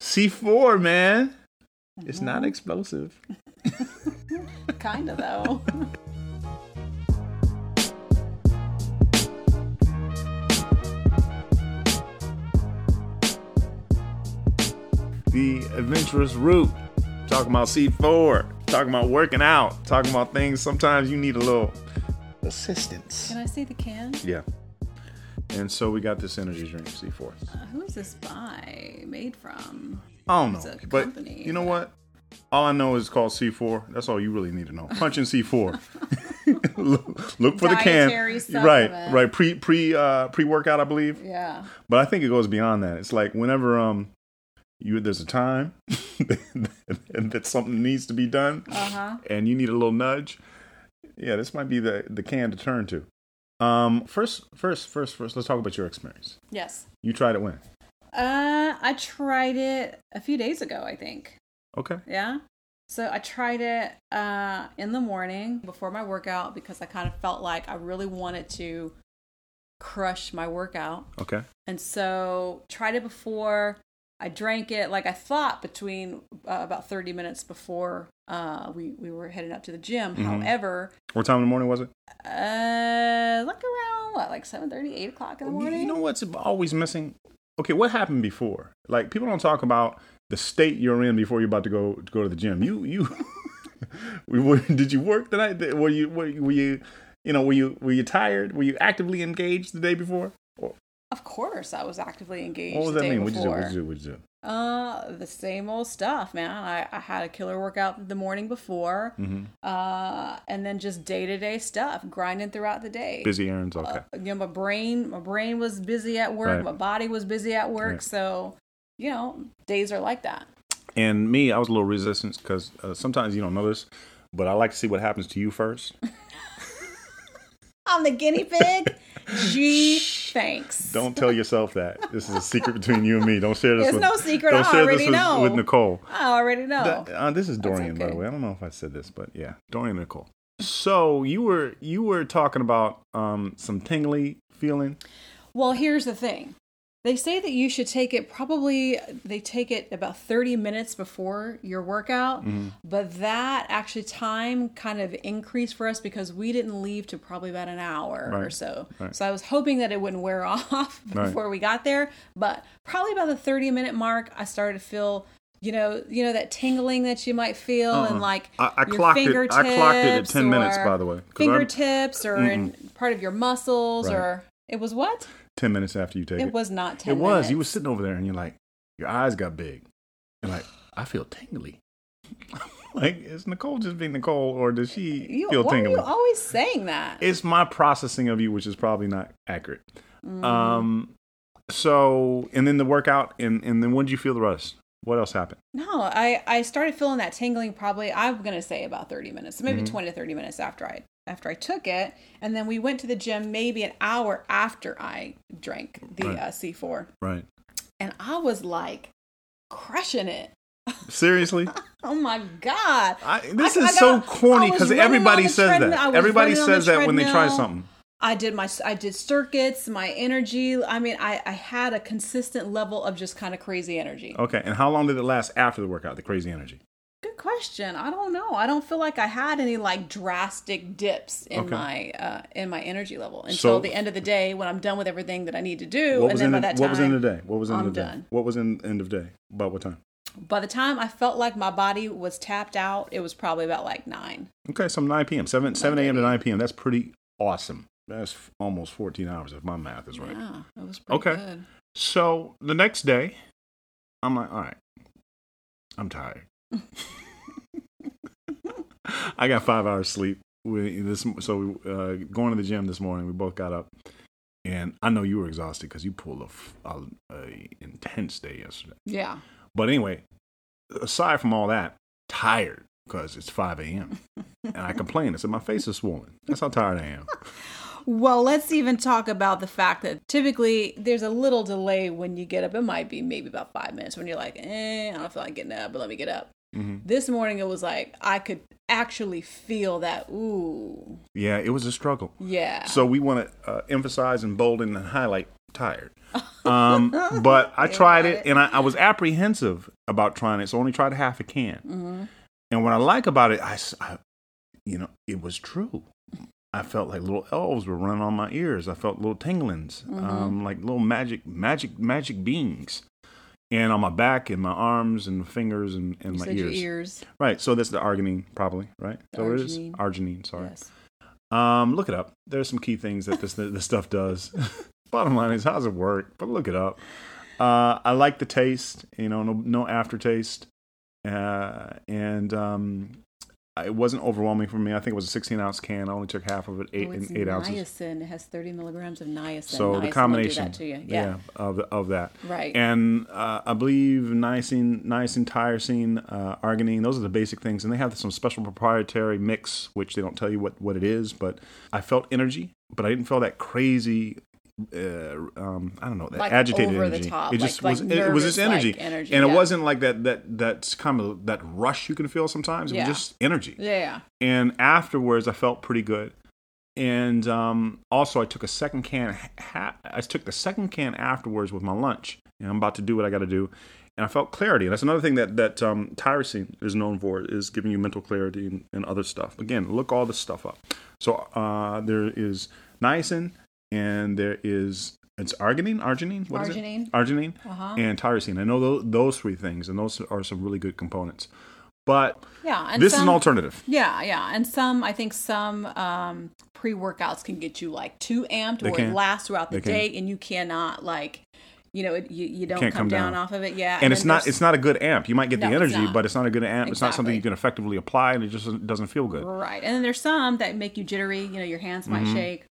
C4, man. It's not mm-hmm. explosive. Kind of though. The adventurous route. Talking about C4. Talking about working out. Talking about things sometimes you need a little assistance. Can I see the can? Yeah. And so we got this energy drink, C4. Uh, who is this by? Made from? I don't It's know. a But company, you know but- what? All I know is it's called C4. That's all you really need to know. Punch in C4. look, look for the Dietary can. Right, right. Pre pre uh pre workout, I believe. Yeah. But I think it goes beyond that. It's like whenever um you there's a time that something needs to be done Uh huh. and you need a little nudge. Yeah, this might be the the can to turn to. Um first first first first let's talk about your experience. Yes. You tried it when? Uh, I tried it a few days ago. I think. Okay. Yeah. So I tried it uh, in the morning before my workout because I kind of felt like I really wanted to crush my workout. Okay. And so tried it before I drank it like I thought between uh, about 30 minutes before uh, we, we were heading up to the gym. However, What time in the morning was it? uh, like around what, like 7 30, 8 o'clock in the morning? You know what's always missing? Okay, what happened before? Like people don't talk about the state you're in before you're about to go to go to the gym. You you did you work tonight? Were you were, you- were you you know were you were you tired? Were you actively engaged the day before? Of course, I was actively engaged. What does the that mean? What'd you do? What'd you do? What'd you do? Uh, the same old stuff, man. I, I had a killer workout the morning before, Mm-hmm. uh, and then just day to day stuff, grinding throughout the day. Busy errands. Okay. Uh, you know, my brain, my brain was busy at work, Right. my body was busy at work, Right. so you know, days are like that. and me, I was a little resistant because uh, sometimes you don't know this, but I like to see what happens to you first. I'm the guinea pig. Gee, thanks. Don't tell yourself that. This is a secret between you and me. Don't share this. It's with, no secret. Don't I share already this with, know. with Nicole. I already know. Uh, this is Dorian, by the way. I don't know if I said this, but yeah, Dorian and Nicole. So you were you were talking about um, some tingly feeling. Well, here's the thing. They say that you should take it probably they take it about 30 minutes before your workout, Mm-hmm. but that actually time kind of increased for us because we didn't leave to probably about an hour or so. Right. So I was hoping that it wouldn't wear off Right. before we got there, but probably about the 30 minute mark I started to feel you know, you know that tingling that you might feel Uh-uh. and like I- I your clocked it- I clocked it at 10 minutes, by the way, 'cause I'm- Fingertips or in part of your muscles Right. or it was what? Ten minutes after you take it, It was not 10 It was. You were sitting over there, and you're like, your eyes got big. You're like, I feel tingly. like, is Nicole just being Nicole, or does she You, feel why tingly? are you always saying that? it's my processing of you, which is probably not accurate. Mm. Um, so and then the workout, and and then when did you feel the rest? What else happened? no, I, I started feeling that tingling probably, I'm going to say about 30 minutes, maybe Mm-hmm. 20 to 30 minutes after I after I took it. And then we went to the gym maybe an hour after I drank the Right. uh, C4. Right. And I was like crushing it. Seriously, Oh my God. I, this I- is I so corny because everybody says that. Everybody running on the says that when they try something. I did my I did circuits, my energy. I mean, I I had a consistent level of just kind of crazy energy. Okay, and how long did it last after the workout? The crazy energy. Question. I don't know. I don't feel like I had any like drastic dips in Okay. my uh, in my energy level until So- the end of the day when I'm done with everything that I need to do. What and was then in by the, that What was in the day? What was in the day? done. What was in end of day? About what time? by the time I felt like my body was tapped out, it was probably about like nine. Okay, so 9 p.m. 7 7 a.m. to 9 p.m. That's pretty awesome. That's almost 14 hours if my math is right. Yeah, it was pretty Okay. good. So the next day, I'm like, all right, I'm tired. I got five hours sleep. We, this, so we, uh, going to the gym this morning, we both got up, and I know you were exhausted because you pulled a intense day yesterday. Yeah. But anyway, aside from all that, tired because it's 5 a.m. and I complain. I said, my face is swollen. That's how tired I am. Well, let's even talk about the fact that typically there's a little delay when you get up. It might be maybe about five minutes when you're like, eh, I don't feel like getting up, but let me get up. Mhm. This morning it was like I could actually feel that. Ooh, Yeah, it was a struggle. yeah. So we want to uh, emphasize and bolden and highlight tired. Um, but I tried it, it. and I, I was apprehensive about trying it, so I only tried half a can. Mm-hmm. And what I like about it, I, I- you know, it was true. I felt like little elves were running on my ears. I felt little tinglings, Mm-hmm. um, like little magic, magic, magic beings. And on my back and my arms and fingers and, and You my ears. ears. Right. So that's the arginine, probably, right? That what it is? Arginine. Arginine, sorry. Yes. Um, look it up. There's some key things that this this stuff does. Bottom line is, how does it work? But look it up. Uh, I like the taste. You know, no no aftertaste, uh, and um, it wasn't overwhelming for me. I think it was a 16 ounce can. I only took half of it, eight oh, eight ounces. niacin. It has 30 milligrams of niacin. So niacin the combination, you. Yeah. of of that. Right. And uh, I believe niacin, niacin, tyrosine, uh, arginine, those are the basic things. And they have some special proprietary mix, which they don't tell you what, what it is. But I felt energy, but I didn't feel that crazy, uh, um, I don't know, that Like agitated energy. top, it just like- was, like it, was this energy. energy, and it wasn't like that, that, that's kind of that rush you can feel sometimes. It Yeah. was just energy yeah. and afterwards I felt pretty good. And um, also, I took a second can. Ha- I took the second can afterwards with my lunch, and I'm about to do what I got to do. And I felt clarity. And that's another thing that that um, tyrosine is known for is giving you mental clarity and, and other stuff. Again, look all this stuff up. So uh, there is niacin, and there is it's arginine. Arginine. What is Arginine. it? Arginine Uh-huh. and tyrosine. I know those, those three things, and those are some really good components. But Yeah. And this is an alternative. Yeah, yeah. And some, I think some um, pre workouts can get you like too amped They or can. it lasts throughout the They can. day and you cannot like, you know, it, you, you don't come, come down, down. off of it. Yeah. and it's not it's not a good amp. You might get No, the energy, not. but it's not a good amp. It's not something you can effectively apply, and it just doesn't- doesn't feel good. Right. And then there's some that make you jittery, you know, your hands might Mm-hmm. shake.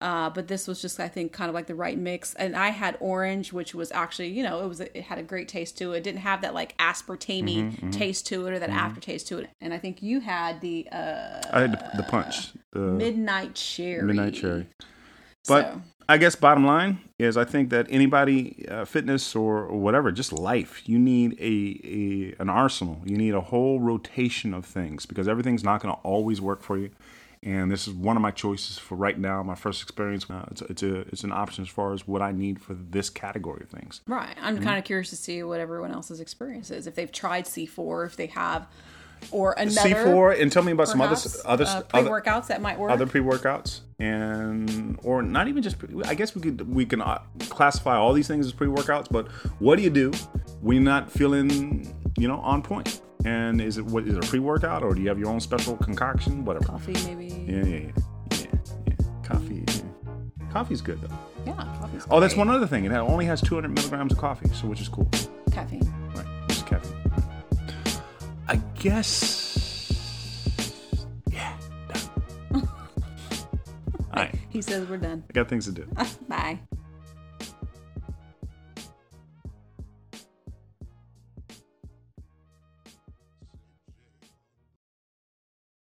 Uh, but this was just, I think, kind of like the right mix. And I had orange, which was actually, you know, it was it had a great taste to it. It didn't have that like aspartame Mm-hmm, taste to it or that aftertaste to it. And I think you had the uh, I had the, the punch, the midnight cherry. midnight cherry. But So, I guess bottom line is, I think that anybody, uh, fitness or, or whatever, just life, you need a, a an arsenal. You need a whole rotation of things because everything's not going to always work for you. And this is one of my choices for right now. My first experience, uh, it's, it's a it's an option as far as what I need for this category of things. right. I'm Mm-hmm. kind of curious to see what everyone else's experience is. If they've tried C4, if they have, or another C four, and tell me about some other other uh, pre-workouts that might work. other pre-workouts and or not even just pre- i guess we could we can uh, classify all these things as pre-workouts but what do you do when you're not feeling you know on point and is it what is it a pre-workout or do you have your own special concoction whatever Coffee, maybe. yeah yeah yeah yeah, yeah. coffee yeah. coffee's good though Yeah, coffee's oh that's one other thing it only has 200 milligrams of coffee so which is cool caffeine. right it's caffeine i guess yeah done. all right He says we're done. i got things to do Bye.